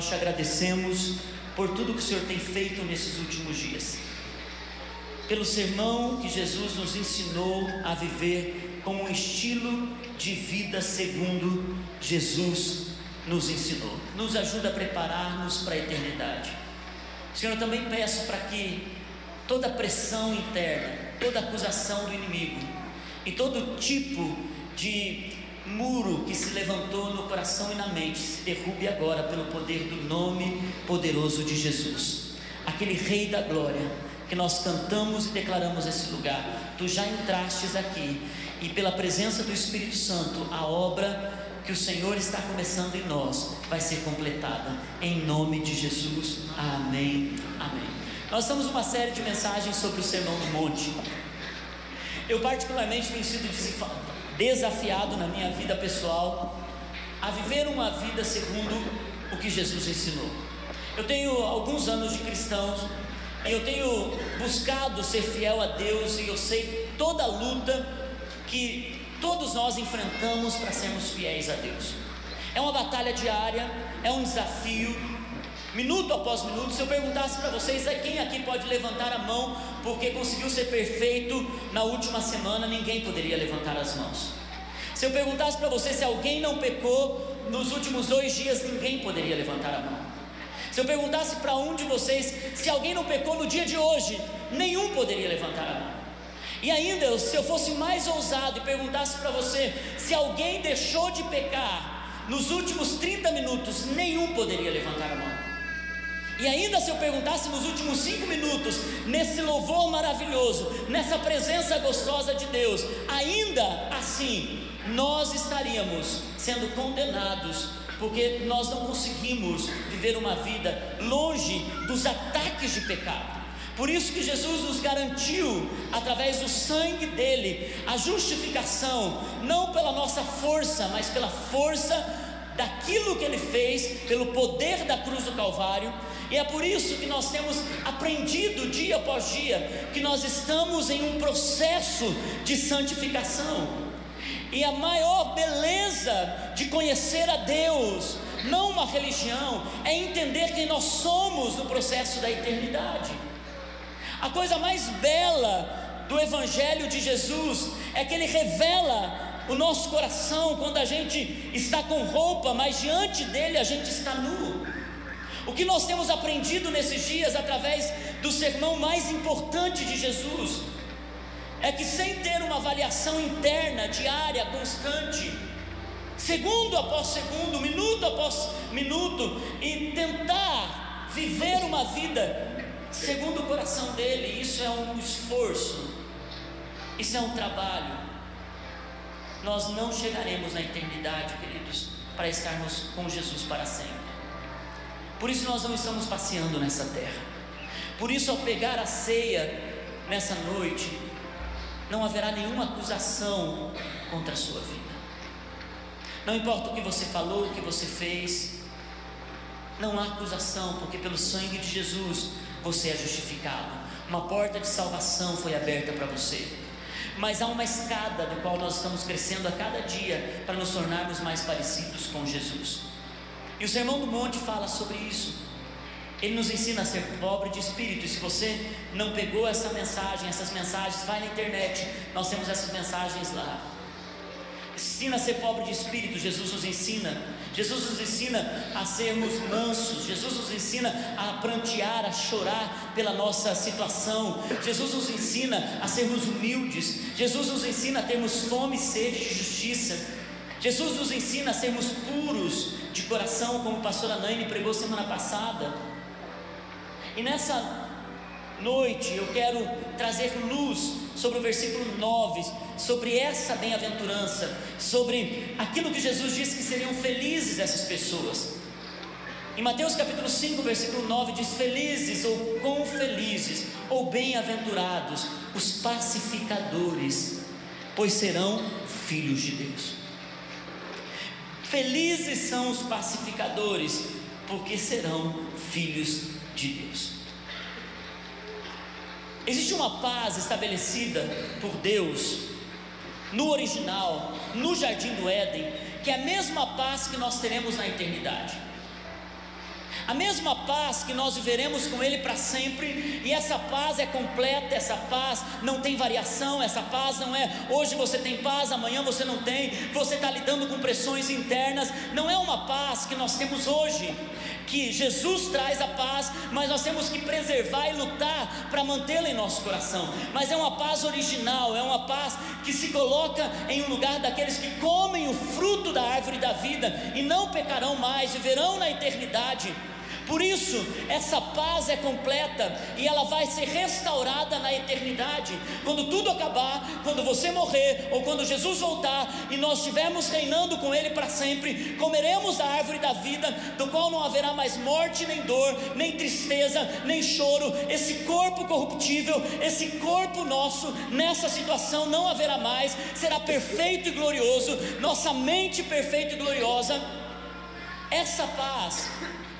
nós te agradecemos por tudo que o Senhor tem feito nesses últimos dias. Pelo sermão que Jesus nos ensinou a viver com um estilo de vida segundo Jesus nos ensinou. Nos ajuda a preparar-nos para a eternidade. Senhor, eu também peço para que toda pressão interna, toda acusação do inimigo e todo tipo de muro que se levantou no coração e na mente se derrube agora pelo poder do nome poderoso de Jesus, aquele Rei da Glória que nós cantamos e declaramos esse lugar. Tu já entrastes aqui e pela presença do Espírito Santo, a obra que o Senhor está começando em nós vai ser completada. Em nome de Jesus. Amém. Amém. Nós estamos uma série de mensagens sobre o Sermão do Monte. Eu particularmente tenho sido desafiado na minha vida pessoal a viver uma vida segundo o que Jesus ensinou. Eu tenho alguns anos de cristãos e eu tenho buscado ser fiel a Deus e eu sei toda a luta que todos nós enfrentamos para sermos fiéis a Deus. É uma batalha diária, é um desafio, minuto após minuto. Se eu perguntasse para vocês, é quem aqui pode levantar a mão porque conseguiu ser perfeito na última semana, ninguém poderia levantar as mãos. Se eu perguntasse para você se alguém não pecou nos últimos dois dias, ninguém poderia levantar a mão. Se eu perguntasse para um de vocês se alguém não pecou no dia de hoje, nenhum poderia levantar a mão. E ainda, se eu fosse mais ousado e perguntasse para você se alguém deixou de pecar nos últimos 30 minutos, nenhum poderia levantar a mão. E ainda se eu perguntasse nos últimos cinco minutos, nesse louvor maravilhoso, nessa presença gostosa de Deus, ainda assim, nós estaríamos sendo condenados, porque nós não conseguimos viver uma vida longe dos ataques de pecado. Por isso que Jesus nos garantiu, através do sangue dele, a justificação, não pela nossa força, mas pela força daquilo que ele fez, pelo poder da cruz do Calvário. E é por isso que nós temos aprendido dia após dia que nós estamos em um processo de santificação. E a maior beleza de conhecer a Deus, não uma religião, é entender quem nós somos no processo da eternidade. A coisa mais bela do Evangelho de Jesus é que ele revela o nosso coração quando a gente está com roupa, mas diante dele a gente está nu. O que nós temos aprendido nesses dias através do sermão mais importante de Jesus é que sem ter uma avaliação interna, diária, constante, segundo após segundo, minuto após minuto, e tentar viver uma vida segundo o coração dele, isso é um esforço, isso é um trabalho. Nós não chegaremos na eternidade, queridos, para estarmos com Jesus para sempre. Por isso nós não estamos passeando nessa terra. Por isso, ao pegar a ceia nessa noite, não haverá nenhuma acusação contra a sua vida. Não importa o que você falou, o que você fez, não há acusação, porque pelo sangue de Jesus você é justificado. Uma porta de salvação foi aberta para você. Mas há uma escada do qual nós estamos crescendo a cada dia para nos tornarmos mais parecidos com Jesus. E o Sermão do Monte fala sobre isso. Ele nos ensina a ser pobre de espírito. E se você não pegou essa mensagem, essas mensagens, vai na internet. Nós temos essas mensagens lá. Ensina a ser pobre de espírito, Jesus nos ensina. Jesus nos ensina a sermos mansos. Jesus nos ensina a prantear, a chorar pela nossa situação. Jesus nos ensina a sermos humildes. Jesus nos ensina a termos fome e sede de justiça. Jesus nos ensina a sermos puros de coração, como o pastor Anaine pregou semana passada. E nessa noite eu quero trazer luz sobre o versículo 9, sobre essa bem-aventurança, sobre aquilo que Jesus disse que seriam felizes essas pessoas. Em Mateus capítulo 5, versículo 9 diz: Felizes ou quão felizes ou bem-aventurados os pacificadores, pois serão filhos de Deus. Felizes são os pacificadores, porque serão filhos de Deus. Existe uma paz estabelecida por Deus no original, no jardim do Éden, que é a mesma paz que nós teremos na eternidade. a mesma paz que nós viveremos com Ele para sempre, e essa paz é completa, essa paz não tem variação, essa paz não é hoje você tem paz, amanhã você não tem, você está lidando com pressões internas, não é uma paz que nós temos hoje, que Jesus traz a paz, mas nós temos que preservar e lutar para mantê-la em nosso coração. Mas é uma paz original, é uma paz que se coloca em um lugar daqueles que comem o fruto da árvore da vida e não pecarão mais, viverão na eternidade. Por isso, essa paz é completa e ela vai ser restaurada na eternidade. Quando tudo acabar, quando você morrer ou quando Jesus voltar e nós estivermos reinando com Ele para sempre, comeremos da árvore da vida, do qual não haverá mais morte, nem dor, nem tristeza, nem choro. Esse corpo corruptível, esse corpo nosso, nessa situação não haverá mais, será perfeito e glorioso, nossa mente perfeita e gloriosa. Essa paz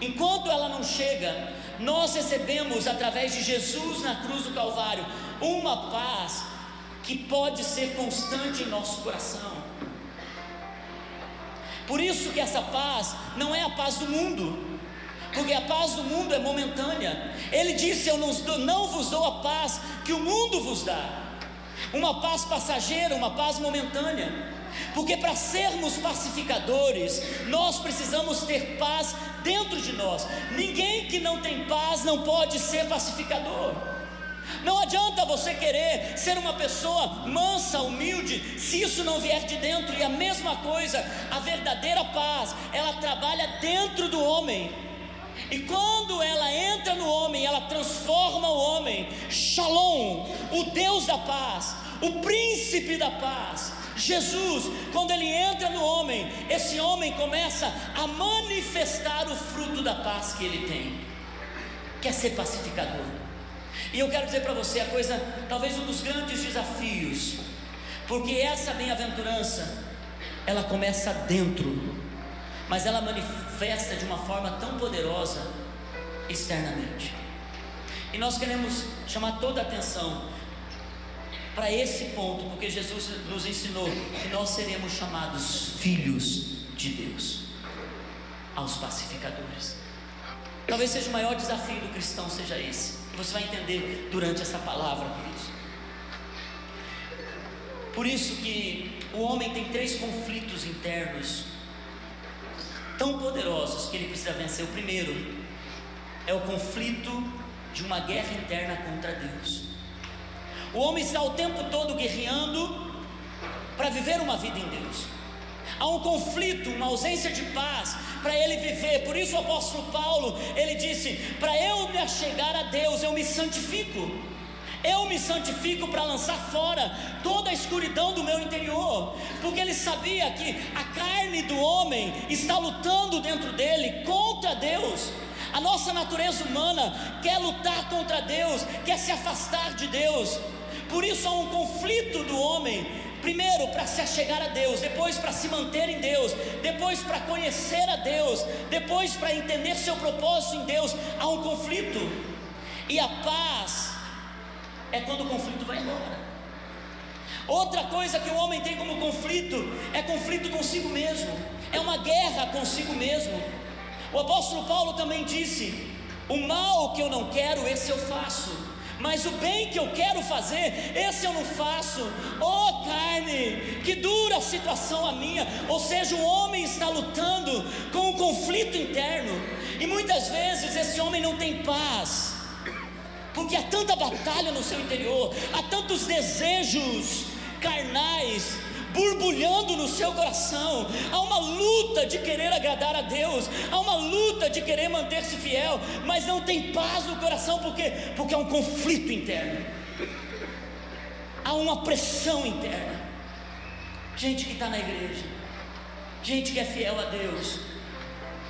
Enquanto ela não chega, nós recebemos através de Jesus na cruz do Calvário uma paz que pode ser constante em nosso coração. Por isso que essa paz não é a paz do mundo, porque a paz do mundo é momentânea. Ele disse: Eu não, vos dou a paz que o mundo vos dá, uma paz passageira, uma paz momentânea. Porque para sermos pacificadores, nós precisamos ter paz dentro de nós. Ninguém que não tem paz não pode ser pacificador. Não adianta você querer ser uma pessoa mansa, humilde, se isso não vier de dentro. E a mesma coisa, a verdadeira paz, ela trabalha dentro do homem. E quando ela entra no homem, ela transforma o homem. Shalom, o Deus da paz, o príncipe da paz Jesus, quando ele entra no homem, esse homem começa a manifestar o fruto da paz que ele tem. Quer ser pacificador. E eu quero dizer para você a coisa, talvez um dos grandes desafios, porque essa bem-aventurança, ela começa dentro, mas ela manifesta de uma forma tão poderosa externamente. E nós queremos chamar toda a atenção para esse ponto, porque Jesus nos ensinou que nós seremos chamados filhos de Deus, aos pacificadores. Talvez seja o maior desafio do cristão seja esse. Você vai entender durante essa palavra, queridos. Por isso que o homem tem três conflitos internos tão poderosos que ele precisa vencer. O primeiro é o conflito de uma guerra interna contra Deus. O homem está o tempo todo guerreando para viver uma vida em Deus. Há um conflito, uma ausência de paz para ele viver. Por isso o apóstolo Paulo, ele disse: "Para eu me achegar a Deus, eu me santifico. Eu me santifico para lançar fora toda a escuridão do meu interior, porque ele sabia que a carne do homem está lutando dentro dele contra Deus. A nossa natureza humana quer lutar contra Deus, quer se afastar de Deus. Por isso há um conflito do homem. Primeiro para se achegar a Deus, depois para se manter em Deus, depois para conhecer a Deus, depois para entender seu propósito em Deus. Há um conflito. E a paz é quando o conflito vai embora. Outra coisa que o homem tem como conflito é conflito consigo mesmo, é uma guerra consigo mesmo. O apóstolo Paulo também disse: O mal que eu não quero, esse eu faço mas o bem que eu quero fazer, esse eu não faço. Oh carne, que dura situação a minha. Ou seja, o homem está lutando com um conflito interno, e muitas vezes esse homem não tem paz, porque há tanta batalha no seu interior, há tantos desejos carnais borbulhando no seu coração. Há uma luta de querer agradar a Deus, há uma luta de querer manter-se fiel, mas não tem paz no coração porque porque há um conflito interno. Há uma pressão interna. Gente que está na igreja, gente que é fiel a Deus,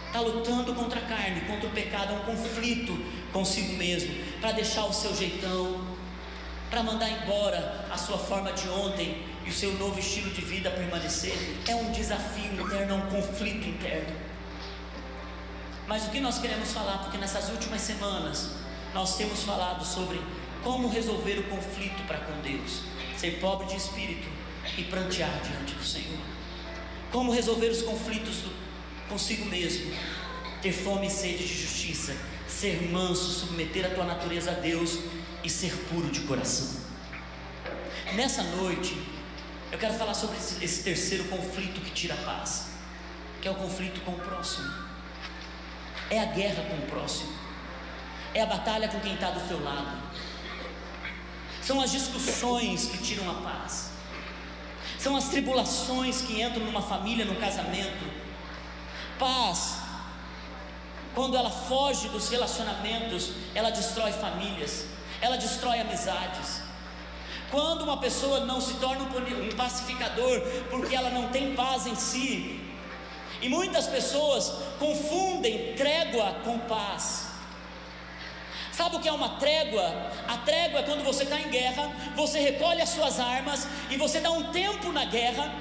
está lutando contra a carne, contra o pecado, é um conflito consigo mesmo, para deixar o seu jeitão, para mandar embora a sua forma de ontem, e o seu novo estilo de vida permanecer, é um desafio interno, é um conflito interno. Mas o que nós queremos falar, porque nessas últimas semanas nós temos falado sobre como resolver o conflito para com Deus, ser pobre de espírito e prantear diante do Senhor. Como resolver os conflitos consigo mesmo. ter fome e sede de justiça, ser manso, submeter a tua natureza a Deus e ser puro de coração. Nessa noite, eu quero falar sobre esse, terceiro conflito que tira a paz, que é o conflito com o próximo, é a guerra com o próximo, é a batalha com quem está do teu lado, são as discussões que tiram a paz, são as tribulações que entram numa família, num casamento. Paz, quando ela foge dos relacionamentos, ela destrói famílias, ela destrói amizades. Quando uma pessoa não se torna um pacificador porque ela não tem paz em si, e muitas pessoas confundem trégua com paz. Sabe o que é uma trégua? A trégua é quando você está em guerra, você recolhe as suas armas e você dá um tempo na guerra.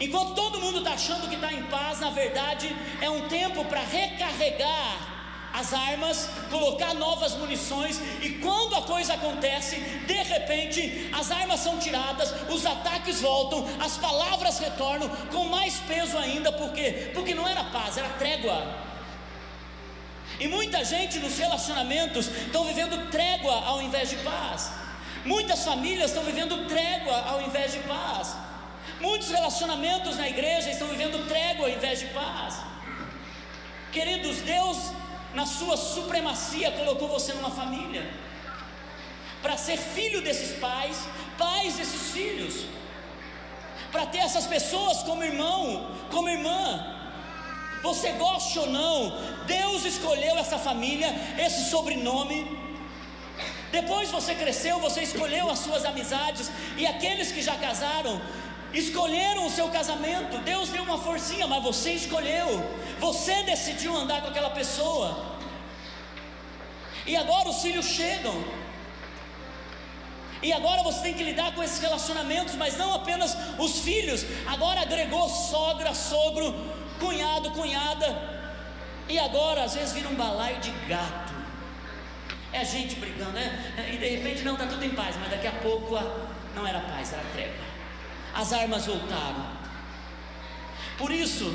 Enquanto todo mundo está achando que está em paz, na verdade é um tempo para recarregar as armas, colocar novas munições, e quando a coisa acontece, de repente as armas são tiradas, os ataques voltam, as palavras retornam com mais peso ainda, por quê? Porque não era paz, era trégua. E muita gente nos relacionamentos estão vivendo trégua ao invés de paz. Muitas famílias estão vivendo trégua ao invés de paz. Muitos relacionamentos na igreja estão vivendo trégua ao invés de paz. Queridos, Deus na sua supremacia, colocou você numa família, para ser filho desses pais, pais desses filhos, para ter essas pessoas como irmão, como irmã. Você goste ou não, Deus escolheu essa família, esse sobrenome. Depois você cresceu, você escolheu as suas amizades, e aqueles que já casaram, escolheram o seu casamento. Deus deu uma forcinha, mas você escolheu. Você decidiu andar com aquela pessoa. E agora os filhos chegam. E agora você tem que lidar com esses relacionamentos, mas não apenas os filhos. Agora agregou sogra, sogro, cunhado, cunhada. E agora às vezes vira um balaio de gato. É a gente brigando, né? E de repente não está tudo em paz, mas daqui a pouco não era paz, era trégua as armas voltaram. Por isso,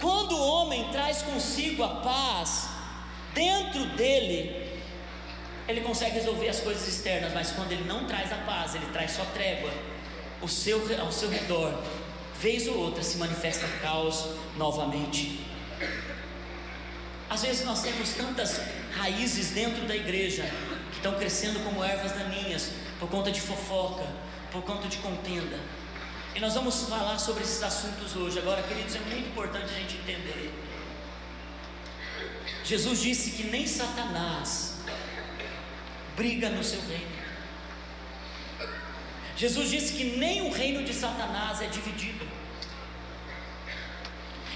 quando o homem traz consigo a paz dentro dele, ele consegue resolver as coisas externas, mas quando ele não traz a paz, ele traz só trégua, o seu, ao seu redor, vez ou outra se manifesta caos novamente. Às vezes nós temos tantas raízes dentro da igreja que estão crescendo como ervas daninhas por conta de fofoca, por conta de contenda. E nós vamos falar sobre esses assuntos hoje. Agora, queridos, é muito importante a gente entender. Jesus disse que nem Satanás briga no seu reino. Jesus disse que nem o reino de Satanás é dividido.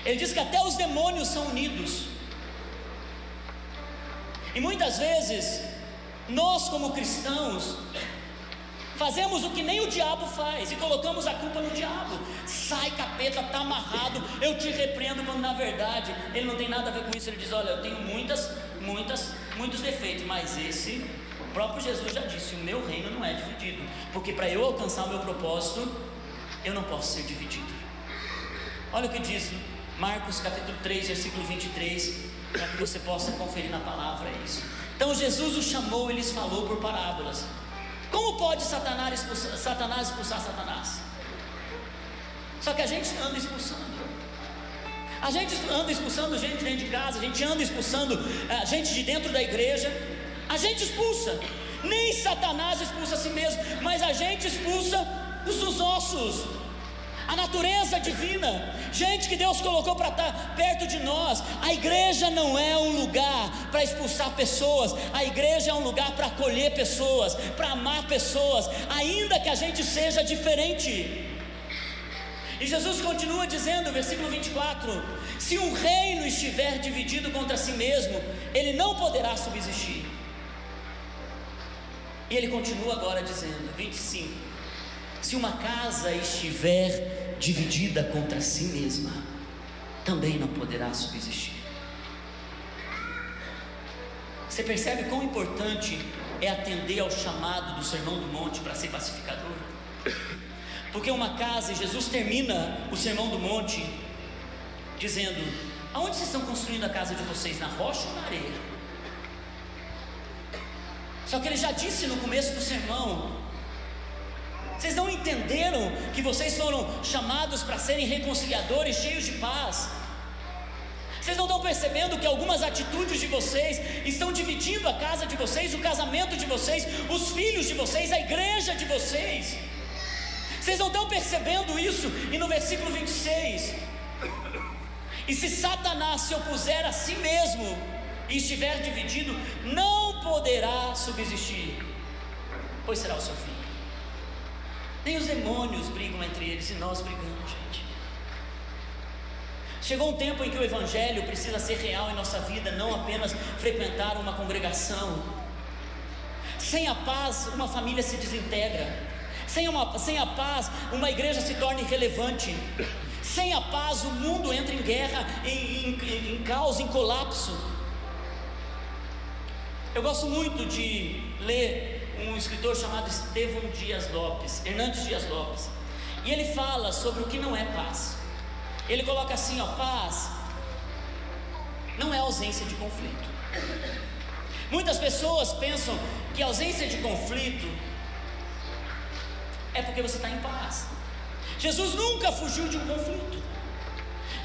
Ele diz que até os demônios são unidos. E muitas vezes, nós como cristãos, Fazemos o que nem o diabo faz e colocamos a culpa no diabo. Sai capeta, está amarrado, eu te repreendo, quando na verdade ele não tem nada a ver com isso. Ele diz: Olha, eu tenho muitas, muitas, muitos defeitos, mas esse, o próprio Jesus já disse: O meu reino não é dividido, porque para eu alcançar o meu propósito, eu não posso ser dividido. Olha o que diz Marcos capítulo 3, versículo 23, para que você possa conferir na palavra isso. Então Jesus os chamou e lhes falou por parábolas. Como pode Satanás expulsar, Satanás expulsar Satanás? Só que a gente anda expulsando. A gente anda expulsando gente dentro de casa, a gente anda expulsando a eh, gente de dentro da igreja. A gente expulsa. Nem Satanás expulsa a si mesmo, mas a gente expulsa os nossos a natureza divina, gente que Deus colocou para estar tá perto de nós. A igreja não é um lugar para expulsar pessoas, a igreja é um lugar para acolher pessoas, para amar pessoas, ainda que a gente seja diferente. E Jesus continua dizendo, versículo 24: Se um reino estiver dividido contra si mesmo, ele não poderá subsistir. E ele continua agora dizendo, 25: se uma casa estiver dividida contra si mesma, também não poderá subsistir. Você percebe quão importante é atender ao chamado do Sermão do Monte para ser pacificador? Porque uma casa, Jesus termina o Sermão do Monte dizendo: Aonde vocês estão construindo a casa de vocês? Na rocha ou na areia? Só que ele já disse no começo do sermão: vocês não entenderam que vocês foram chamados para serem reconciliadores, cheios de paz. Vocês não estão percebendo que algumas atitudes de vocês estão dividindo a casa de vocês, o casamento de vocês, os filhos de vocês, a igreja de vocês. Vocês não estão percebendo isso? E no versículo 26: E se Satanás se opuser a si mesmo e estiver dividido, não poderá subsistir, pois será o seu fim. Nem os demônios brigam entre eles e nós brigamos, gente. Chegou um tempo em que o Evangelho precisa ser real em nossa vida, não apenas frequentar uma congregação. Sem a paz, uma família se desintegra. Sem, uma, sem a paz, uma igreja se torna irrelevante. Sem a paz, o mundo entra em guerra, em, em, em caos, em colapso. Eu gosto muito de ler um escritor chamado Estevão Dias Lopes, Hernandes Dias Lopes, e ele fala sobre o que não é paz. Ele coloca assim: ó, paz não é ausência de conflito. Muitas pessoas pensam que ausência de conflito é porque você está em paz. Jesus nunca fugiu de um conflito.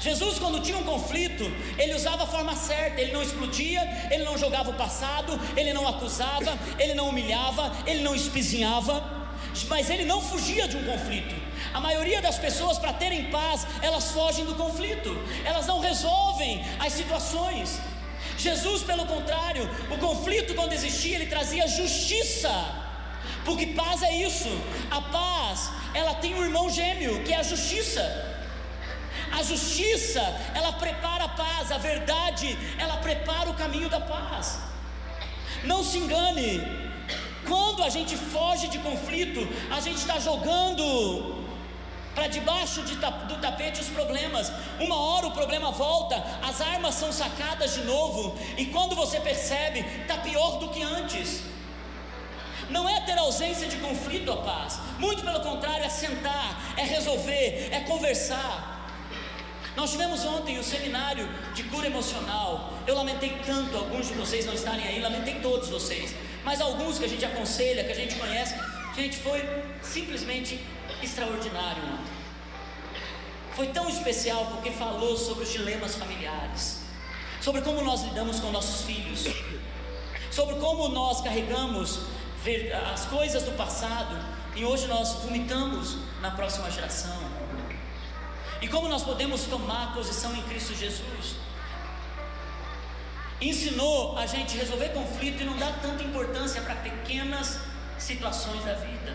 Jesus, quando tinha um conflito, ele usava a forma certa, ele não explodia, ele não jogava o passado, ele não acusava, ele não humilhava, ele não espizinhava, mas ele não fugia de um conflito. A maioria das pessoas, para terem paz, elas fogem do conflito, elas não resolvem as situações. Jesus, pelo contrário, o conflito, quando existia, ele trazia justiça, porque paz é isso. A paz, ela tem um irmão gêmeo, que é a justiça. A justiça, ela prepara a paz, a verdade, ela prepara o caminho da paz. Não se engane, quando a gente foge de conflito, a gente está jogando para debaixo de, do tapete os problemas. Uma hora o problema volta, as armas são sacadas de novo, e quando você percebe, está pior do que antes. Não é ter ausência de conflito a paz, muito pelo contrário, é sentar, é resolver, é conversar. Nós tivemos ontem o seminário de cura emocional. Eu lamentei tanto alguns de vocês não estarem aí, lamentei todos vocês, mas alguns que a gente aconselha, que a gente conhece, gente, foi simplesmente extraordinário ontem. Foi tão especial porque falou sobre os dilemas familiares, sobre como nós lidamos com nossos filhos, sobre como nós carregamos as coisas do passado e hoje nós vomitamos na próxima geração. E como nós podemos tomar posição em Cristo Jesus. Ensinou a gente resolver conflito e não dar tanta importância para pequenas situações da vida.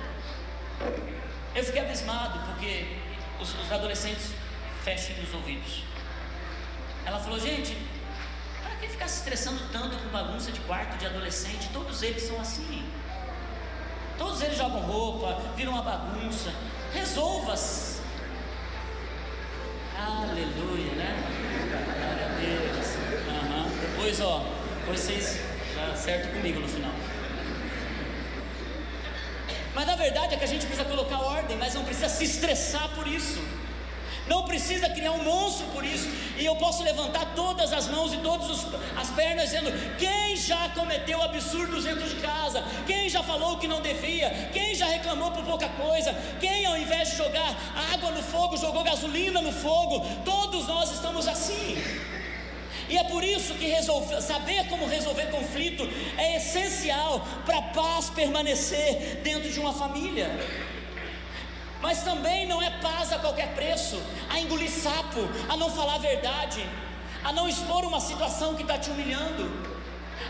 Eu fiquei abismado porque os, os adolescentes fecham os ouvidos. Ela falou, gente, para que ficar se estressando tanto com bagunça de quarto de adolescente? Todos eles são assim. Todos eles jogam roupa, viram uma bagunça. Resolva-se. Aleluia, né? Glória a Deus. Uhum. Depois, ó, depois vocês acertam comigo no final. Mas na verdade é que a gente precisa colocar ordem, mas não precisa se estressar por isso. Não precisa criar um monstro por isso. E eu posso levantar todas as mãos e todas as pernas dizendo: quem já cometeu absurdos dentro de casa? Quem já falou que não devia? Quem já reclamou por pouca coisa? Quem ao invés de jogar água no fogo, jogou gasolina no fogo? Todos nós estamos assim. E é por isso que resolver, saber como resolver conflito é essencial para a paz permanecer dentro de uma família. Mas também não é paz a qualquer preço, a engolir sapo, a não falar a verdade, a não expor uma situação que está te humilhando.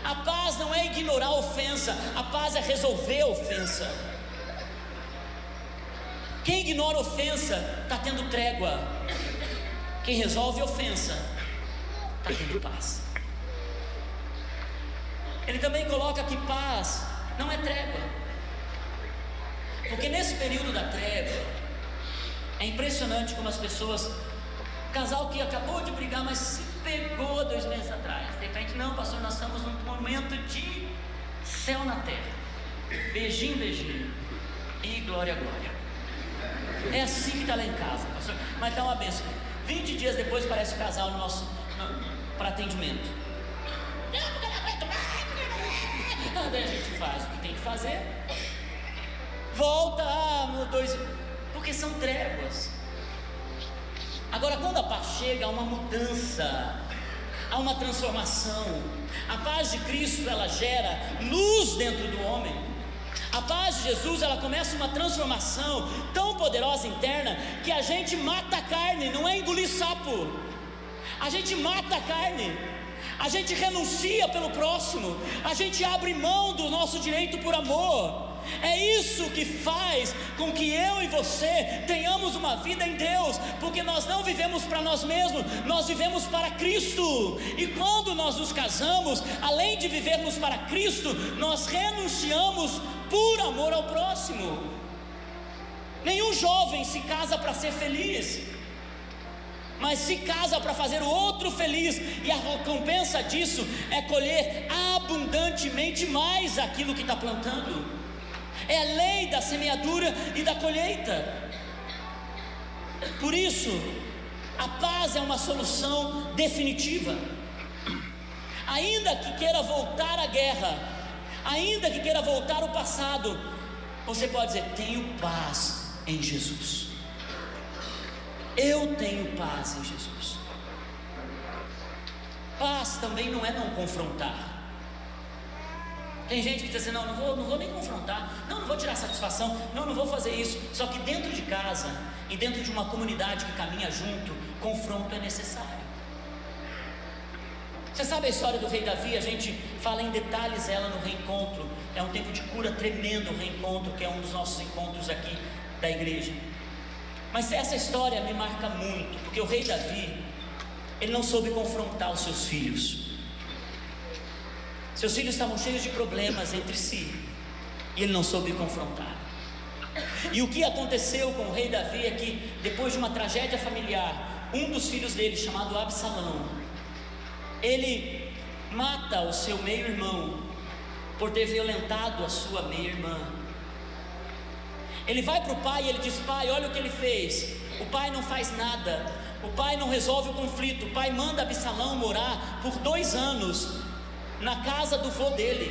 A paz não é ignorar a ofensa, a paz é resolver a ofensa. Quem ignora a ofensa está tendo trégua. Quem resolve a ofensa está tendo paz. Ele também coloca que paz não é trégua. Porque nesse período da trégua, é impressionante como as pessoas, casal que acabou de brigar, mas se pegou dois meses atrás, de repente, não, pastor, nós estamos num momento de céu na terra, beijinho, beijinho, e glória, glória. É assim que está lá em casa, pastor, mas dá uma benção. 20 dias depois parece o casal no nosso para atendimento. Não, porque não aguento mais. A gente faz o que tem que fazer. Volta, ah, dois. Porque são tréguas. Agora, quando a paz chega, há uma mudança, há uma transformação. A paz de Cristo ela gera luz dentro do homem. A paz de Jesus ela começa uma transformação tão poderosa interna que a gente mata a carne, não é engolir sapo. A gente mata a carne. A gente renuncia pelo próximo. A gente abre mão do nosso direito por amor. É isso que faz com que eu e você tenhamos uma vida em Deus, porque nós não vivemos para nós mesmos, nós vivemos para Cristo. E quando nós nos casamos, além de vivermos para Cristo, nós renunciamos por amor ao próximo. Nenhum jovem se casa para ser feliz, mas se casa para fazer o outro feliz, e a recompensa disso é colher abundantemente mais aquilo que está plantando é a lei da semeadura e da colheita. Por isso, a paz é uma solução definitiva. Ainda que queira voltar à guerra, ainda que queira voltar ao passado, você pode dizer: tenho paz em Jesus. Eu tenho paz em Jesus. Paz também não é não confrontar. Tem gente que diz assim: não, não vou, não vou nem confrontar, não, não vou tirar satisfação, não, não vou fazer isso. Só que dentro de casa e dentro de uma comunidade que caminha junto, confronto é necessário. Você sabe a história do rei Davi? A gente fala em detalhes ela no reencontro. É um tempo de cura tremendo o reencontro, que é um dos nossos encontros aqui da igreja. Mas essa história me marca muito, porque o rei Davi, ele não soube confrontar os seus filhos. Seus filhos estavam cheios de problemas entre si e ele não soube confrontar. E o que aconteceu com o rei Davi é que, depois de uma tragédia familiar, um dos filhos dele, chamado Absalão, ele mata o seu meio-irmão por ter violentado a sua meia-irmã. Ele vai para o pai e ele diz: Pai, olha o que ele fez. O pai não faz nada. O pai não resolve o conflito. O pai manda Absalão morar por dois anos na casa do vô dele.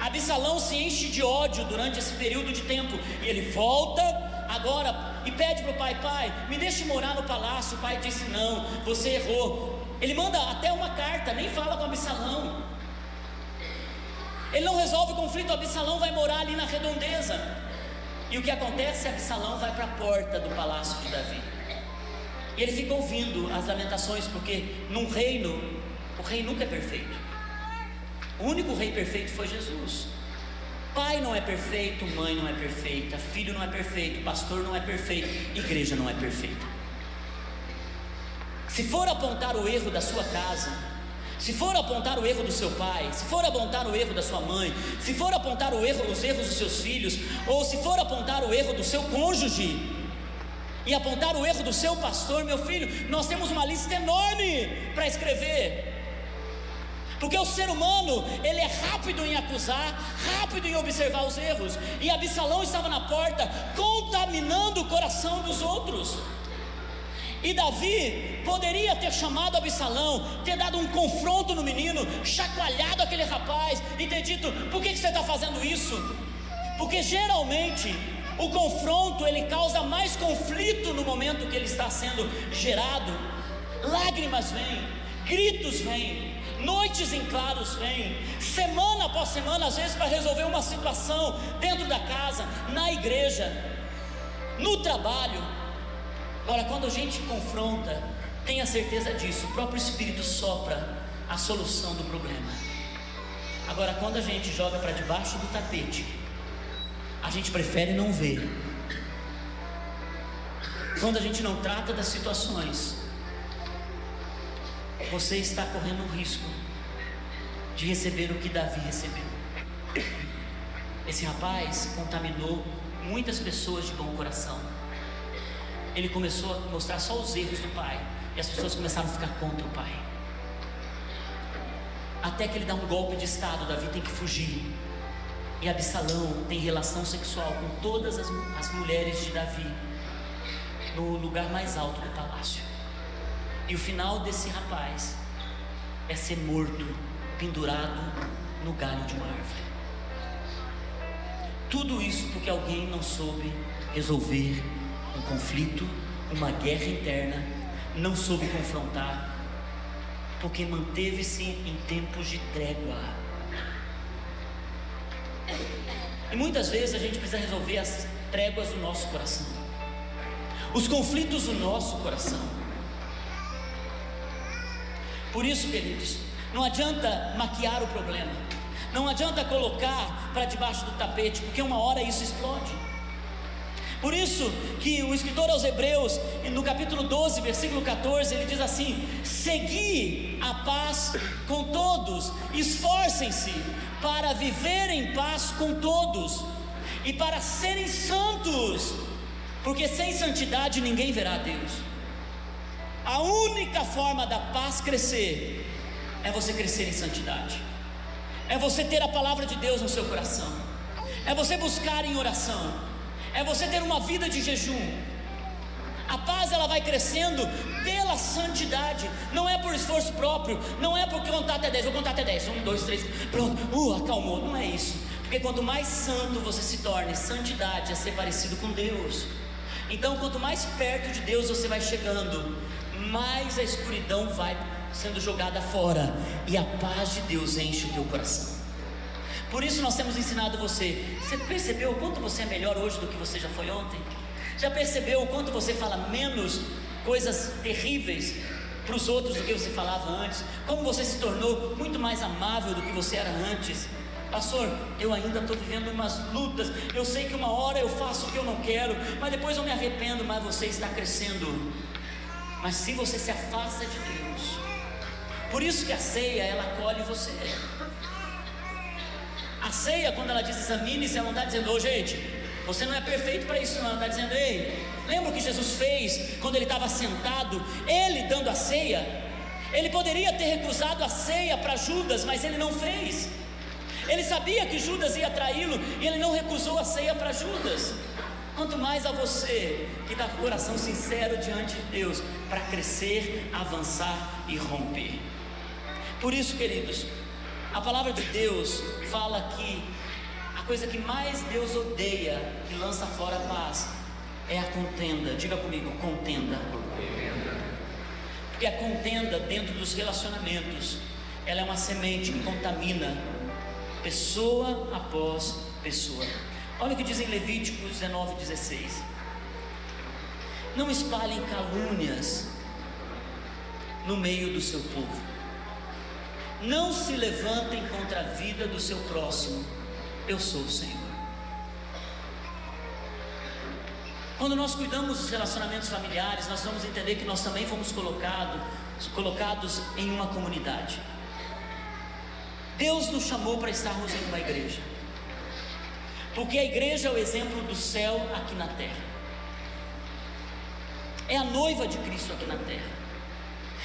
Absalão se enche de ódio durante esse período de tempo e ele volta agora e pede para o pai: Pai, me deixe morar no palácio. O pai disse: Não, você errou. Ele manda até uma carta, nem fala com Absalão. Ele não resolve o conflito, Absalão vai morar ali na redondeza. E o que acontece? Absalão vai para a porta do palácio de Davi. E ele fica ouvindo as lamentações, porque num reino, o rei nunca é perfeito. O único rei perfeito foi Jesus. Pai não é perfeito, mãe não é perfeita, filho não é perfeito, pastor não é perfeito, igreja não é perfeita. Se for apontar o erro da sua casa, se for apontar o erro do seu pai, se for apontar o erro da sua mãe, se for apontar o erro, os erros dos seus filhos, ou se for apontar o erro do seu cônjuge, e apontar o erro do seu pastor, meu filho, nós temos uma lista enorme para escrever. Porque o ser humano, ele é rápido em acusar, rápido em observar os erros. E Absalão estava na porta, contaminando o coração dos outros. E Davi poderia ter chamado Absalão, ter dado um confronto no menino, chacoalhado aquele rapaz e ter dito: por que, que você está fazendo isso? Porque geralmente o confronto ele causa mais conflito no momento que ele está sendo gerado. Lágrimas vêm, gritos vêm, noites em claros vêm, semana após semana, às vezes para resolver uma situação dentro da casa, na igreja, no trabalho. Agora, quando a gente confronta, tenha certeza disso, o próprio Espírito sopra a solução do problema. Agora, quando a gente joga para debaixo do tapete, a gente prefere não ver. Quando a gente não trata das situações, você está correndo o risco de receber o que Davi recebeu. Esse rapaz contaminou muitas pessoas de bom coração. Ele começou a mostrar só os erros do pai, e as pessoas começaram a ficar contra o pai. Até que ele dá um golpe de estado, Davi tem que fugir. E Absalão tem relação sexual com todas as, as mulheres de Davi, no lugar mais alto do palácio. E o final desse rapaz é ser morto, pendurado no galho de uma árvore. Tudo isso porque alguém não soube resolver conflito, uma guerra interna, não soube confrontar, porque manteve-se em tempos de trégua. E muitas vezes a gente precisa resolver as tréguas do nosso coração, os conflitos do nosso coração. Por isso, queridos, não adianta maquiar o problema, não adianta colocar para debaixo do tapete, porque uma hora isso explode. Por isso que o escritor aos Hebreus, no capítulo 12, versículo 14, ele diz assim: Segui a paz com todos, esforcem-se para viver em paz com todos e para serem santos, porque sem santidade ninguém verá Deus. A única forma da paz crescer é você crescer em santidade, é você ter a palavra de Deus no seu coração, é você buscar em oração é você ter uma vida de jejum. A paz ela vai crescendo pela santidade, não é por esforço próprio, não é porque contar até 10, vou contar até 10, 1, 2, 3, pronto, uh, acalmou, não é isso, porque quanto mais santo você se torne, santidade é ser parecido com Deus, então quanto mais perto de Deus você vai chegando, mais a escuridão vai sendo jogada fora, e a paz de Deus enche o teu coração. Por isso nós temos ensinado você. Você percebeu o quanto você é melhor hoje do que você já foi ontem? Já percebeu o quanto você fala menos coisas terríveis para os outros do que você falava antes? Como você se tornou muito mais amável do que você era antes? Pastor, eu ainda estou vivendo umas lutas. Eu sei que uma hora eu faço o que eu não quero, mas depois eu me arrependo. Mas você está crescendo. Mas se você se afasta de Deus, por isso que a ceia ela acolhe você. A ceia, quando ela diz examine-se, ela não está dizendo, ô oh, gente, você não é perfeito para isso, não. Ela está dizendo, ei, lembra o que Jesus fez quando ele estava sentado, ele dando a ceia? Ele poderia ter recusado a ceia para Judas, mas ele não fez. Ele sabia que Judas ia traí-lo e ele não recusou a ceia para Judas. Quanto mais a você que está com o coração sincero diante de Deus para crescer, avançar e romper. Por isso, queridos, a palavra de Deus fala que a coisa que mais Deus odeia, que lança fora a paz, é a contenda. Diga comigo, contenda. Porque a contenda dentro dos relacionamentos, ela é uma semente que contamina pessoa após pessoa. Olha o que diz em Levítico 19, 16. Não espalhem calúnias no meio do seu povo não se levantem contra a vida do seu próximo. Eu sou o Senhor. Quando nós cuidamos dos relacionamentos familiares, nós vamos entender que nós também fomos colocados, colocados em uma comunidade. Deus nos chamou para estarmos em uma igreja. Porque a igreja é o exemplo do céu aqui na terra. É a noiva de Cristo aqui na terra.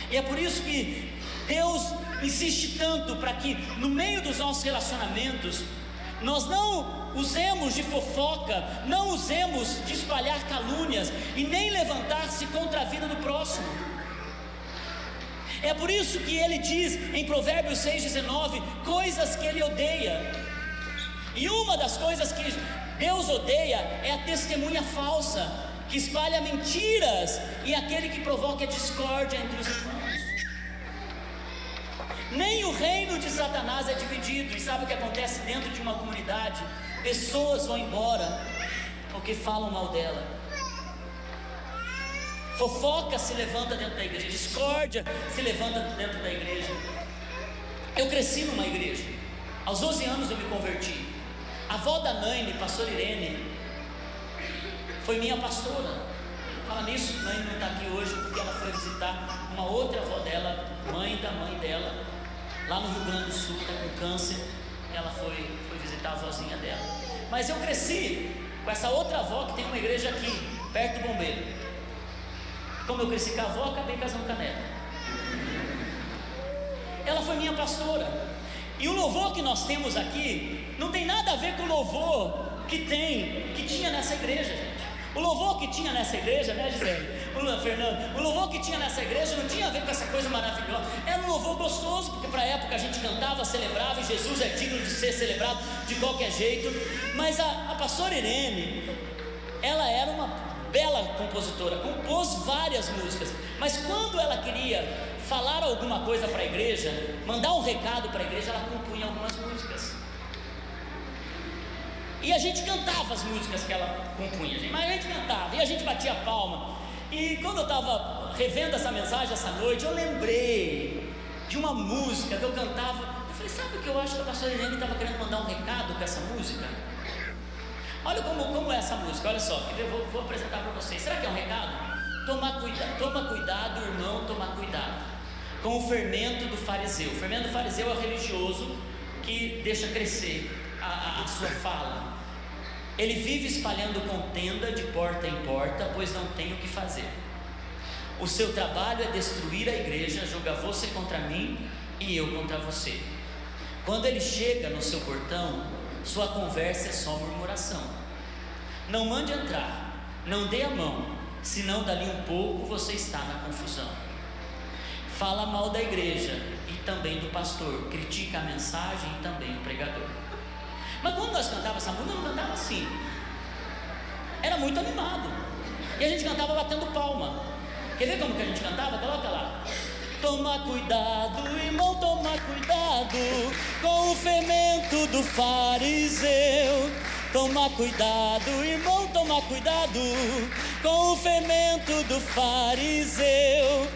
E é por isso que Deus insiste tanto para que no meio dos nossos relacionamentos nós não usemos de fofoca, não usemos de espalhar calúnias e nem levantar-se contra a vida do próximo. É por isso que ele diz em Provérbios 6,19 coisas que ele odeia. E uma das coisas que Deus odeia é a testemunha falsa, que espalha mentiras e aquele que provoca discórdia entre os irmãos. Nem o reino de Satanás é dividido. E sabe o que acontece dentro de uma comunidade? Pessoas vão embora porque falam mal dela. Fofoca se levanta dentro da igreja, discórdia se levanta dentro da igreja. Eu cresci numa igreja. Aos 12 anos eu me converti. A avó da Naine, pastor Irene, foi minha pastora. Fala nisso, Naine não está aqui hoje porque ela foi visitar uma outra avó dela, mãe da mãe dela, lá no Rio Grande do Sul, está com câncer. Ela foi, foi visitar a vozinha dela. Mas eu cresci com essa outra avó que tem uma igreja aqui, perto do bombeiro. Como eu cresci com a avó, acabei casando com a neta. Ela foi minha pastora. E o louvor que nós temos aqui não tem nada a ver com o louvor que tem, que tinha nessa igreja, gente. O louvor que tinha nessa igreja, né, Gisele? O Fernando, o louvor que tinha nessa igreja não tinha a ver com essa coisa maravilhosa. Era um louvor gostoso, para a época a gente cantava, celebrava, e Jesus é digno de ser celebrado de qualquer jeito. Mas a, a pastora Irene, ela era uma bela compositora, compôs várias músicas. Mas quando ela queria falar alguma coisa para a igreja, mandar um recado para a igreja, ela compunha algumas músicas. E a gente cantava as músicas que ela compunha, mas a gente cantava, e a gente batia palma. E quando eu estava revendo essa mensagem essa noite, eu lembrei de uma música que eu cantava. Eu falei, sabe o que eu acho que a pastora Irene estava querendo mandar um recado com essa música? Olha como, como é essa música, olha só, eu vou, vou apresentar para vocês. Será que é um recado? Toma, cuida, toma cuidado, irmão, toma cuidado com o fermento do fariseu. O fermento do fariseu é religioso que deixa crescer a, a, a sua fala. Ele vive espalhando contenda de porta em porta, pois não tem o que fazer. O seu trabalho é destruir a igreja, jogar você contra mim e eu contra você. Quando ele chega no seu portão, sua conversa é só murmuração. Não mande entrar, não dê a mão, senão dali um pouco você está na confusão. Fala mal da igreja e também do pastor, critica a mensagem e também o pregador. Mas quando nós cantávamos essa música, não cantava assim. Era muito animado. E a gente cantava batendo palma. Quer ver como que a gente cantava? Coloca lá. Toma cuidado, irmão, toma cuidado com o fermento do fariseu. Toma cuidado, irmão, toma cuidado com o fermento do fariseu.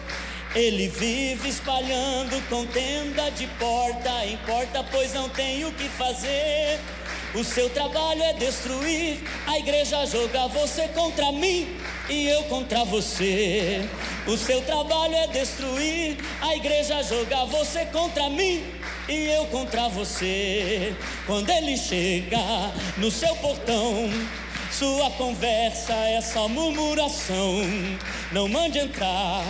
Ele vive espalhando contenda de porta em porta, pois não tem o que fazer. O seu trabalho é destruir, a igreja joga você contra mim e eu contra você. O seu trabalho é destruir, a igreja joga você contra mim e eu contra você. Quando ele chega no seu portão, sua conversa é só murmuração. Não mande entrar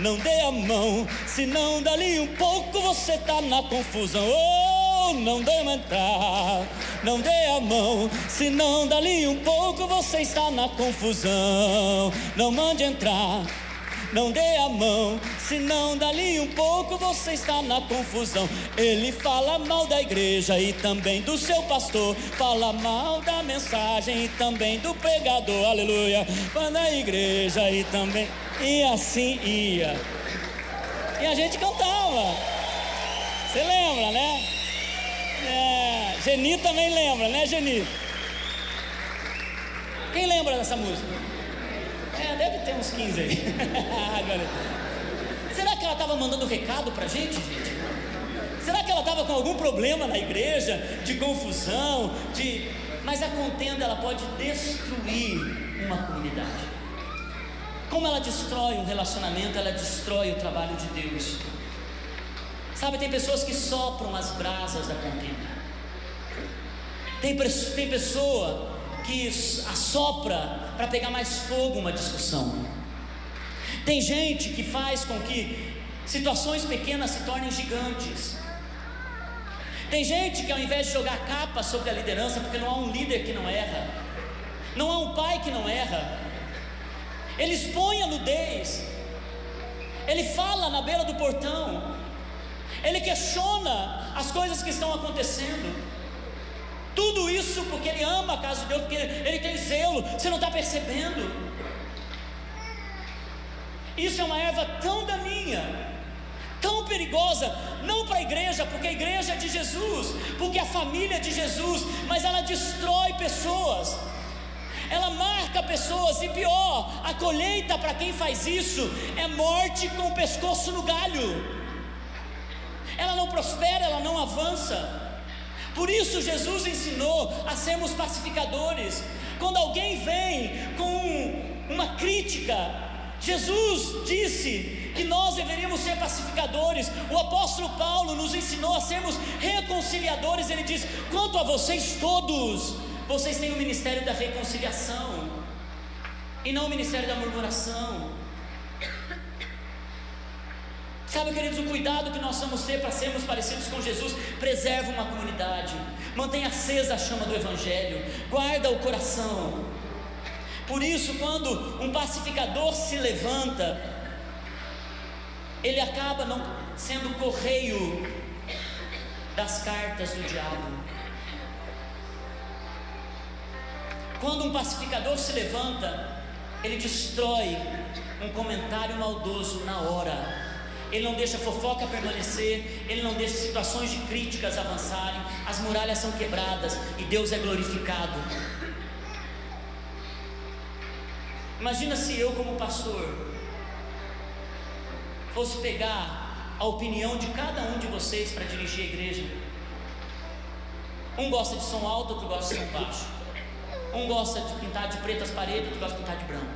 não dê a mão, senão dali um pouco você tá na confusão. Oh, não dê entrar, não dê a mão, senão dali um pouco você está na confusão. Não mande entrar. Não dê a mão, senão dali um pouco você está na confusão. Ele fala mal da igreja e também do seu pastor, fala mal da mensagem e também do pregador, aleluia. Fala da igreja e também. E assim ia. E a gente cantava. Você lembra, né? É, Geni também lembra, né, Geni? Quem lembra dessa música? É, deve ter uns 15 aí. Será que ela estava mandando recado pra gente, gente? Será que ela estava com algum problema na igreja, de confusão, de. Mas a contenda ela pode destruir uma comunidade. Como ela destrói um relacionamento, ela destrói o trabalho de Deus. Sabe, tem pessoas que sopram as brasas da contenda. Tem, tem pessoa que assopra para pegar mais fogo uma discussão. Tem gente que faz com que situações pequenas se tornem gigantes. Tem gente que ao invés de jogar capa sobre a liderança, porque não há um líder que não erra, não há um pai que não erra, ele expõe a nudez, ele fala na beira do portão, ele questiona as coisas que estão acontecendo. Tudo isso porque ele ama a casa de Deus, porque ele tem zelo, você não está percebendo. Isso é uma erva tão daninha, tão perigosa, não para a igreja, porque a igreja é de Jesus, porque a família é de Jesus, mas ela destrói pessoas ela marca pessoas, e pior, a colheita para quem faz isso é morte com o pescoço no galho. Ela não prospera, ela não avança. Por isso Jesus ensinou a sermos pacificadores. Quando alguém vem com uma crítica, Jesus disse que nós deveríamos ser pacificadores. O apóstolo Paulo nos ensinou a sermos reconciliadores. Ele diz: quanto a vocês todos, vocês têm o ministério da reconciliação e não o ministério da murmuração. Sabe, queridos, o cuidado que nós vamos ter para sermos parecidos com Jesus preserva uma comunidade, mantém acesa a chama do Evangelho, guarda o coração. Por isso, quando um pacificador se levanta, ele acaba não sendo correio das cartas do diabo. Quando um pacificador se levanta, ele destrói um comentário maldoso na hora. Ele não deixa fofoca permanecer, ele não deixa situações de críticas avançarem, as muralhas são quebradas e Deus é glorificado. Imagina se eu, como pastor, fosse pegar a opinião de cada um de vocês para dirigir a igreja. Um gosta de som alto, outro gosta de som baixo. Um gosta de pintar de preto as paredes, outro gosta de pintar de branco.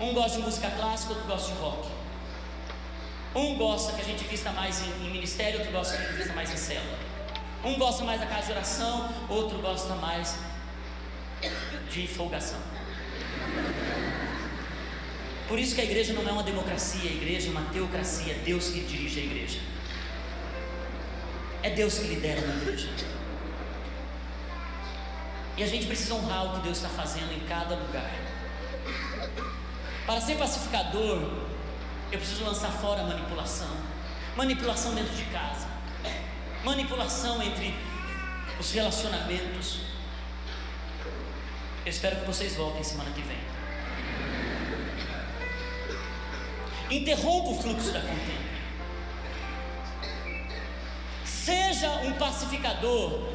Um gosta de música clássica, outro gosta de rock. Um gosta que a gente vista mais em, em ministério, outro gosta que a gente vista mais em célula. Um gosta mais da casa de oração, outro gosta mais de folgação. Por isso que a igreja não é uma democracia, a igreja é uma teocracia, é Deus que dirige a igreja. É Deus que lidera na igreja. E a gente precisa honrar o que Deus está fazendo em cada lugar. Para ser pacificador, eu preciso lançar fora a manipulação. Manipulação dentro de casa. Manipulação entre os relacionamentos. Eu espero que vocês voltem semana que vem. Interrompa o fluxo da contenda. Seja um pacificador,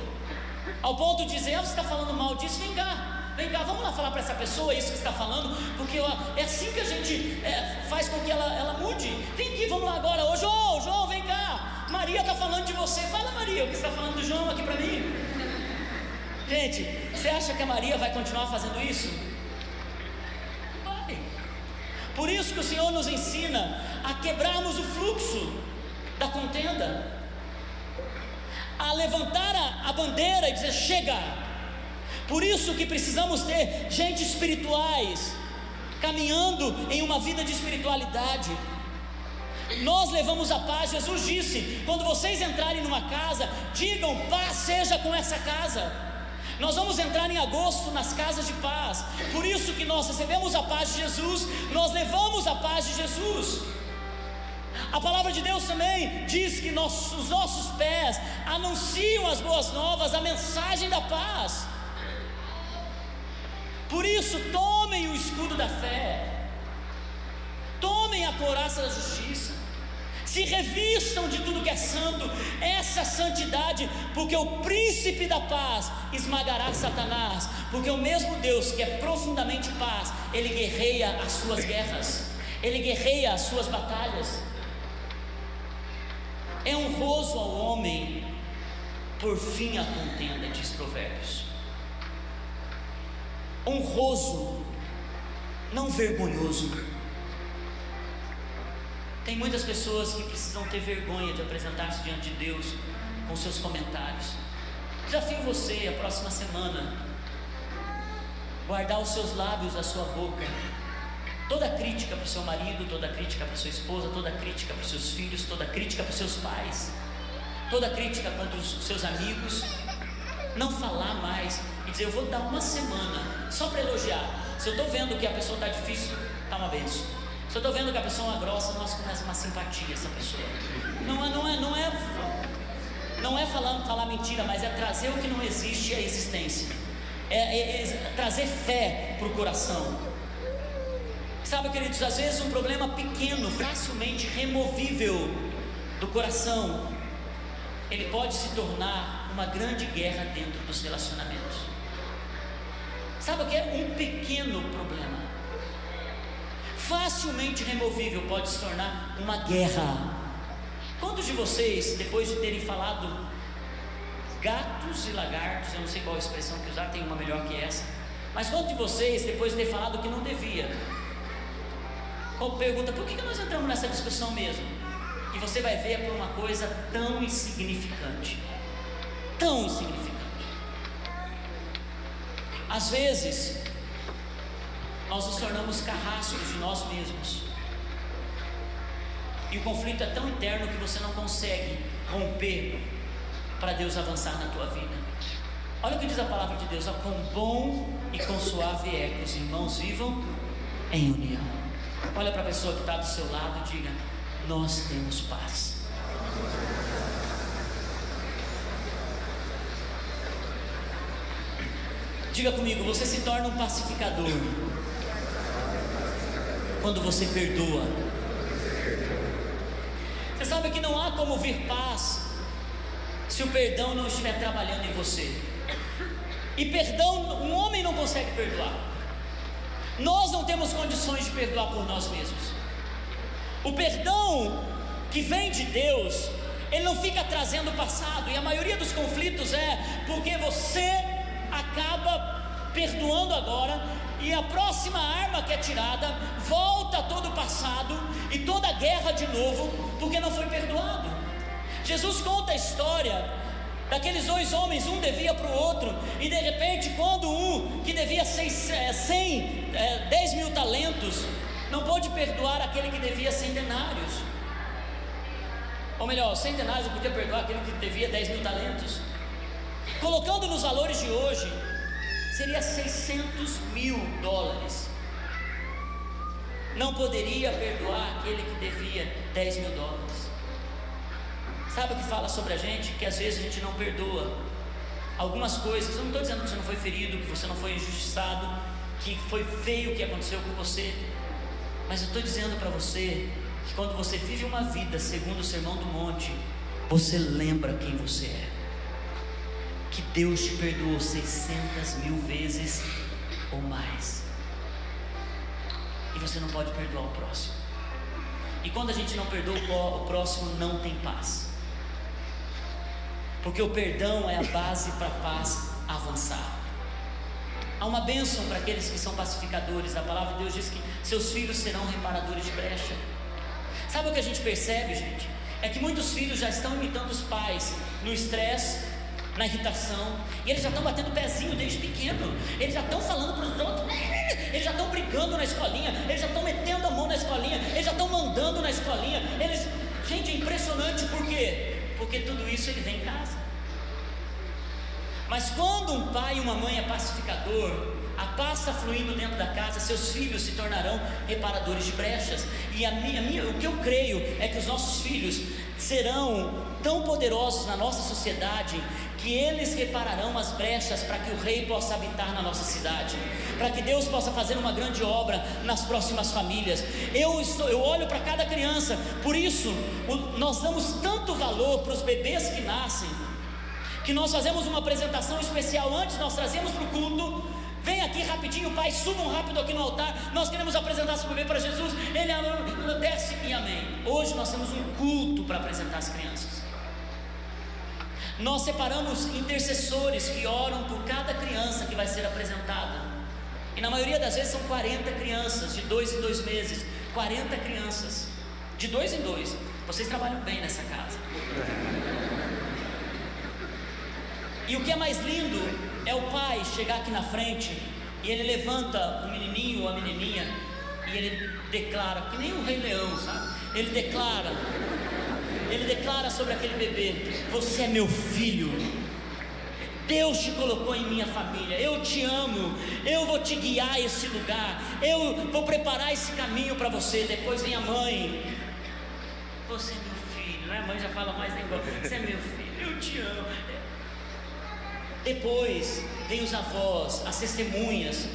ao ponto de dizer: ah, você está falando mal disso, vem cá, vem cá, vamos lá falar para essa pessoa isso que está falando, porque ó, é assim que a gente é, faz com que ela, ela mude. Vem aqui, vamos lá agora, ô João, João, vem cá, Maria está falando de você, fala Maria, o que está falando do João aqui para mim? Gente, você acha que a Maria vai continuar fazendo isso? Por isso que o Senhor nos ensina a quebrarmos o fluxo da contenda, a levantar a, a bandeira e dizer: chega. Por isso que precisamos ter gente espirituais caminhando em uma vida de espiritualidade. Nós levamos a paz, Jesus disse: quando vocês entrarem numa casa, digam paz seja com essa casa. Nós vamos entrar em agosto nas casas de paz. Por isso que nós recebemos a paz de Jesus, nós levamos a paz de Jesus. A palavra de Deus também diz que nossos, os nossos pés anunciam as boas novas, a mensagem da paz. Por isso, tomem o escudo da fé, tomem a couraça da justiça, se revistam de tudo que é santo, essa santidade, porque o príncipe da paz esmagará Satanás, porque o mesmo Deus que é profundamente paz, ele guerreia as suas guerras, ele guerreia as suas batalhas. É honroso ao homem, por fim a contenda, diz Provérbios. Honroso, não vergonhoso. Tem muitas pessoas que precisam ter vergonha de apresentar-se diante de Deus com seus comentários. Desafio você a próxima semana guardar os seus lábios da sua boca. Toda crítica para o seu marido, toda crítica para sua esposa, toda crítica para os seus filhos, toda crítica para os seus pais, toda crítica contra os seus amigos. Não falar mais e dizer, eu vou dar uma semana só para elogiar. Se eu estou vendo que a pessoa está difícil, está uma benção. Se eu estou vendo que a pessoa é grossa, nós começa uma simpatia essa pessoa. Não é, não é, não é, não é falando, falar mentira, mas é trazer o que não existe à existência. É, é, é trazer fé para o coração. Sabe, queridos, às vezes um problema pequeno, facilmente removível do coração, ele pode se tornar uma grande guerra dentro dos relacionamentos. Sabe o que é um pequeno problema? facilmente removível pode se tornar uma guerra. Quantos de vocês, depois de terem falado gatos e lagartos, eu não sei qual a expressão que usar, tem uma melhor que essa, mas quantos de vocês, depois de ter falado que não devia, qual pergunta, por que nós entramos nessa discussão mesmo? E você vai ver por uma coisa tão insignificante, tão insignificante. Às vezes, nós nos tornamos carrascos de nós mesmos. E o conflito é tão interno que você não consegue romper para Deus avançar na tua vida. Olha o que diz a palavra de Deus: ó, quão bom e quão suave é que os irmãos vivam em união. Olha para a pessoa que está do seu lado e diga: Nós temos paz. Diga comigo, você se torna um pacificador quando você perdoa. Você sabe que não há como vir paz se o perdão não estiver trabalhando em você. E perdão, um homem não consegue perdoar. Nós não temos condições de perdoar por nós mesmos. O perdão que vem de Deus, ele não fica trazendo o passado, e a maioria dos conflitos é porque você acaba perdoando agora, e a próxima arma que é tirada volta todo o passado e toda a guerra de novo, porque não foi perdoado. Jesus conta a história daqueles dois homens, um devia para o outro, e de repente, quando um que devia 100, 100 10 mil talentos, não pôde perdoar aquele que devia 100 denários, ou melhor, 100 denários não podia perdoar aquele que devia 10 mil talentos. Colocando nos valores de hoje, seria 600 mil dólares. Não poderia perdoar aquele que devia 10 mil dólares. Sabe o que fala sobre a gente? Que às vezes a gente não perdoa algumas coisas. Eu não estou dizendo que você não foi ferido, que você não foi injustiçado, que foi feio o que aconteceu com você. Mas eu estou dizendo para você que quando você vive uma vida segundo o sermão do monte, você lembra quem você é que Deus te perdoou 600 mil vezes ou mais. E você não pode perdoar o próximo. E quando a gente não perdoa o próximo, não tem paz. Porque o perdão é a base para a paz avançar. Há uma bênção para aqueles que são pacificadores. A palavra de Deus diz que seus filhos serão reparadores de brecha. Sabe o que a gente percebe, gente? É que muitos filhos já estão imitando os pais no estresse, na irritação, e eles já estão batendo pezinho desde pequeno, eles já estão falando para os outros, eles já estão brigando na escolinha, eles já estão metendo a mão na escolinha, eles já estão mandando na escolinha, eles, gente, é impressionante, por quê? Porque tudo isso ele vem em casa. Mas quando um pai e uma mãe é pacificador, a paz está fluindo dentro da casa, seus filhos se tornarão reparadores de brechas. E a minha, a minha, o que eu creio é que os nossos filhos serão tão poderosos na nossa sociedade que eles repararão as brechas para que o rei possa habitar na nossa cidade, para que Deus possa fazer uma grande obra nas próximas famílias. Eu, estou, eu olho para cada criança, por isso o, nós damos tanto valor para os bebês que nascem, que nós fazemos uma apresentação especial antes, nós trazemos para o culto. Vem aqui rapidinho, pai, subam rápido aqui no altar. Nós queremos apresentar esse bebê para Jesus. Ele desce e amém. Hoje nós temos um culto para apresentar as crianças. Nós separamos intercessores que oram por cada criança que vai ser apresentada. E na maioria das vezes são 40 crianças, de dois em dois meses. 40 crianças, de dois em dois. Vocês trabalham bem nessa casa. E o que é mais lindo é o pai chegar aqui na frente e ele levanta o menininho ou a menininha e ele declara, que nem o Rei Leão, sabe? Ele declara ele declara sobre aquele bebê: Você é meu filho. Deus te colocou em minha família. Eu te amo. Eu vou te guiar a esse lugar. Eu vou preparar esse caminho para você. Depois vem a mãe. Você é meu filho. Né? A mãe já fala mais igual. Você é meu filho. Eu te amo. Depois vem os avós, as testemunhas.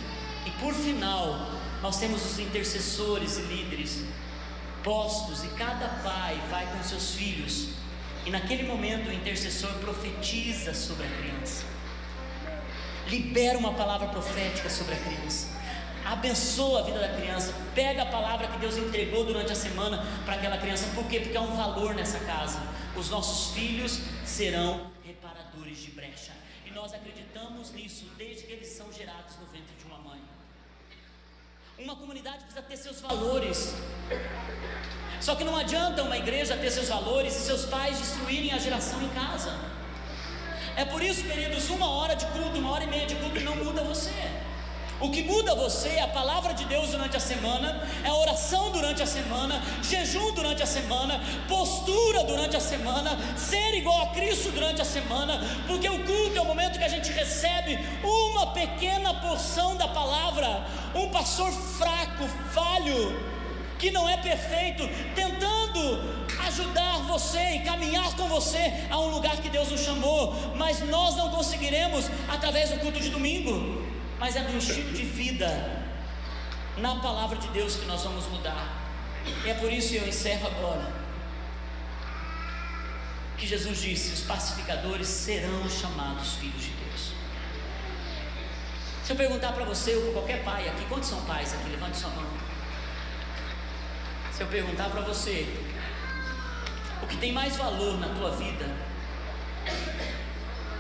E por final, nós temos os intercessores e líderes postos e cada pai vai com seus filhos. E naquele momento o intercessor profetiza sobre a criança. Libera uma palavra profética sobre a criança. Abençoa a vida da criança. Pega a palavra que Deus entregou durante a semana para aquela criança. Por quê? Porque há um valor nessa casa. Os nossos filhos serão reparadores de brecha. E nós acreditamos nisso desde que eles são gerados no ventre de uma mãe. Uma comunidade precisa ter seus valores. Só que não adianta uma igreja ter seus valores e seus pais destruírem a geração em casa. É por isso, queridos, uma hora de culto, uma hora e meia de culto não muda você. O que muda você é a palavra de Deus durante a semana, é a oração durante a semana, jejum durante a semana, postura durante a semana, ser igual a Cristo durante a semana, porque o culto é o momento que a gente recebe uma pequena porção da palavra. Um pastor fraco, falho, que não é perfeito, tentando ajudar você e caminhar com você a um lugar que Deus nos chamou, mas nós não conseguiremos através do culto de domingo mas é do estilo de vida na palavra de Deus que nós vamos mudar. E é por isso que eu encerro agora. Que Jesus disse: os pacificadores serão chamados filhos de Deus. Se eu perguntar para você ou para qualquer pai aqui, quantos são pais aqui? Levante sua mão. Se eu perguntar para você, o que tem mais valor na tua vida,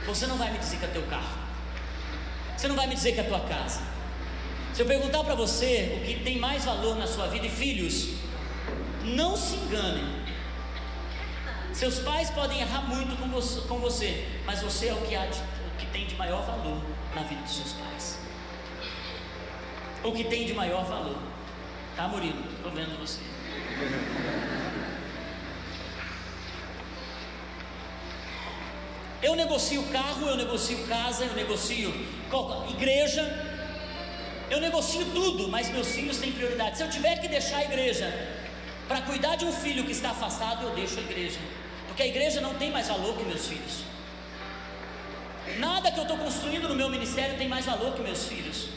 você não vai me dizer que é teu carro. Você não vai me dizer que é a tua casa. Se eu perguntar para você o que tem mais valor na sua vida, e filhos, não se enganem. Seus pais podem errar muito com você, mas você é o que, há de, o que tem de maior valor na vida dos seus pais. O que tem de maior valor. Tá, Murilo? Estou vendo você. Eu negocio carro, eu negocio casa, eu negocio igreja, eu negocio tudo, mas meus filhos têm prioridade. Se eu tiver que deixar a igreja para cuidar de um filho que está afastado, eu deixo a igreja, porque a igreja não tem mais valor que meus filhos. Nada que eu estou construindo no meu ministério tem mais valor que meus filhos.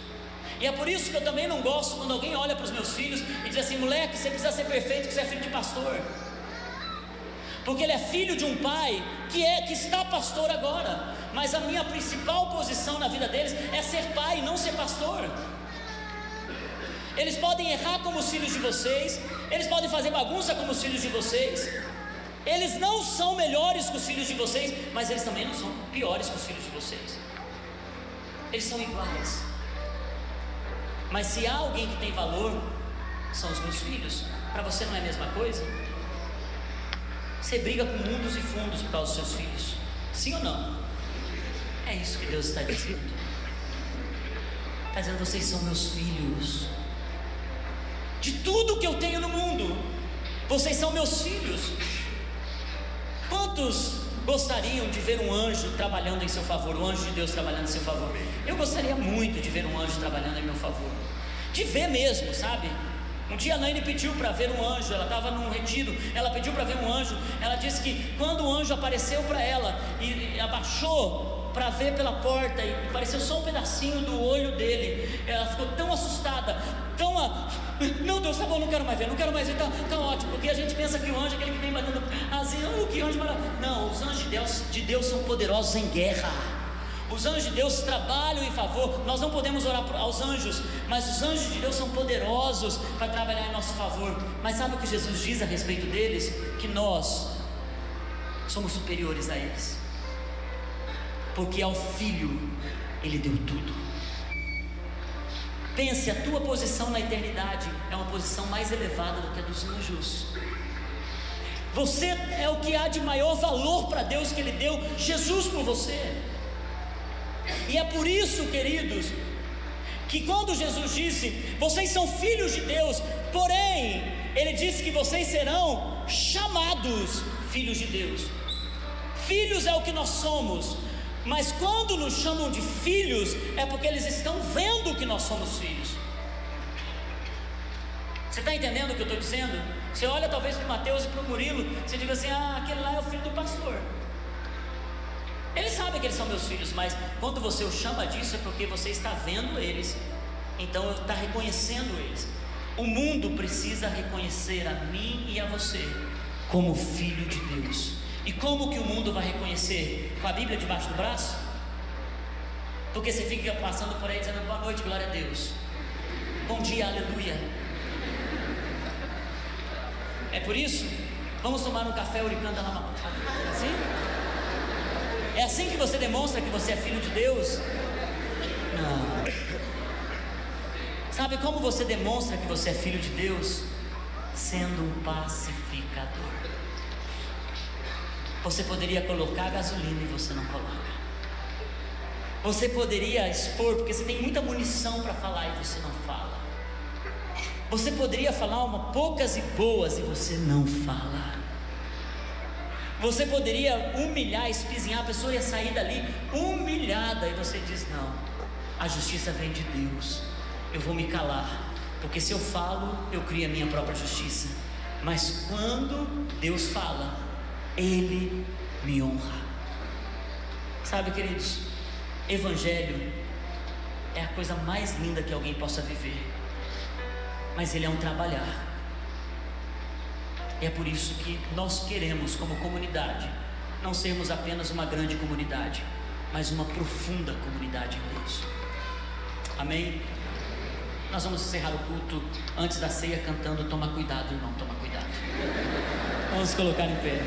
E é por isso que eu também não gosto quando alguém olha para os meus filhos e diz assim: moleque, você precisa ser perfeito, que você é filho de pastor porque ele é filho de um pai que é que está pastor agora. Mas a minha principal posição na vida deles é ser pai, não ser pastor. Eles podem errar como os filhos de vocês, eles podem fazer bagunça como os filhos de vocês. Eles não são melhores que os filhos de vocês, mas eles também não são piores que os filhos de vocês. Eles são iguais. Mas se há alguém que tem valor, são os meus filhos. Para você não é a mesma coisa? Você briga com mundos e fundos por causa dos seus filhos. Sim ou não? É isso que Deus está dizendo. Está dizendo: vocês são meus filhos. De tudo que eu tenho no mundo, vocês são meus filhos. Quantos gostariam de ver um anjo trabalhando em seu favor, o anjo de Deus trabalhando em seu favor? Eu gostaria muito de ver um anjo trabalhando em meu favor. De ver mesmo, sabe? Um dia a Naine pediu para ver um anjo, ela estava num retiro, ela pediu para ver um anjo. Ela disse que quando o anjo apareceu para ela e, e abaixou para ver pela porta e apareceu só um pedacinho do olho dele, ela ficou tão assustada, tão. A... Meu Deus, tá bom, não quero mais ver, não quero mais ver, tá, tá ótimo, porque a gente pensa que o anjo é aquele que vem batendo assim, oh, que anjo maravilhoso. Não, os anjos de Deus, de Deus são poderosos em guerra. Os anjos de Deus trabalham em favor. Nós não podemos orar aos anjos, mas os anjos de Deus são poderosos para trabalhar em nosso favor. Mas sabe o que Jesus diz a respeito deles? Que nós somos superiores a eles. Porque ao filho ele deu tudo. Pense, a tua posição na eternidade é uma posição mais elevada do que a dos anjos. Você é o que há de maior valor para Deus que Ele deu Jesus por você. E é por isso, queridos, que quando Jesus disse: Vocês são filhos de Deus, porém, Ele disse que vocês serão chamados filhos de Deus. Filhos é o que nós somos, mas quando nos chamam de filhos, é porque eles estão vendo que nós somos filhos. Você está entendendo o que eu estou dizendo? Você olha talvez para o Mateus e para o Murilo, você diga assim: ah, aquele lá é o filho do pastor. Eles sabem que eles são meus filhos, mas quando você o chama disso é porque você está vendo eles, então está reconhecendo eles. O mundo precisa reconhecer a mim e a você como filho de Deus. E como que o mundo vai reconhecer? Com a Bíblia debaixo do braço? Porque você fica passando por aí dizendo boa noite, glória a Deus. Bom dia, aleluia. É por isso? Vamos tomar um café oricanda lá. Sim? É assim que você demonstra que você é filho de Deus? Não. Sabe como você demonstra que você é filho de Deus? Sendo um pacificador. Você poderia colocar gasolina e você não coloca. Você poderia expor, porque você tem muita munição para falar e você não fala. Você poderia falar uma poucas e boas e você não fala. Você poderia humilhar, espizinhar, a pessoa ia sair dali humilhada e você diz: Não, a justiça vem de Deus, eu vou me calar, porque se eu falo, eu crio a minha própria justiça. Mas quando Deus fala, Ele me honra. Sabe, queridos, Evangelho é a coisa mais linda que alguém possa viver, mas ele é um trabalhar. É por isso que nós queremos, como comunidade, não sermos apenas uma grande comunidade, mas uma profunda comunidade em Deus. Amém? Nós vamos encerrar o culto antes da ceia cantando Toma cuidado, irmão, toma cuidado. Vamos colocar em pé.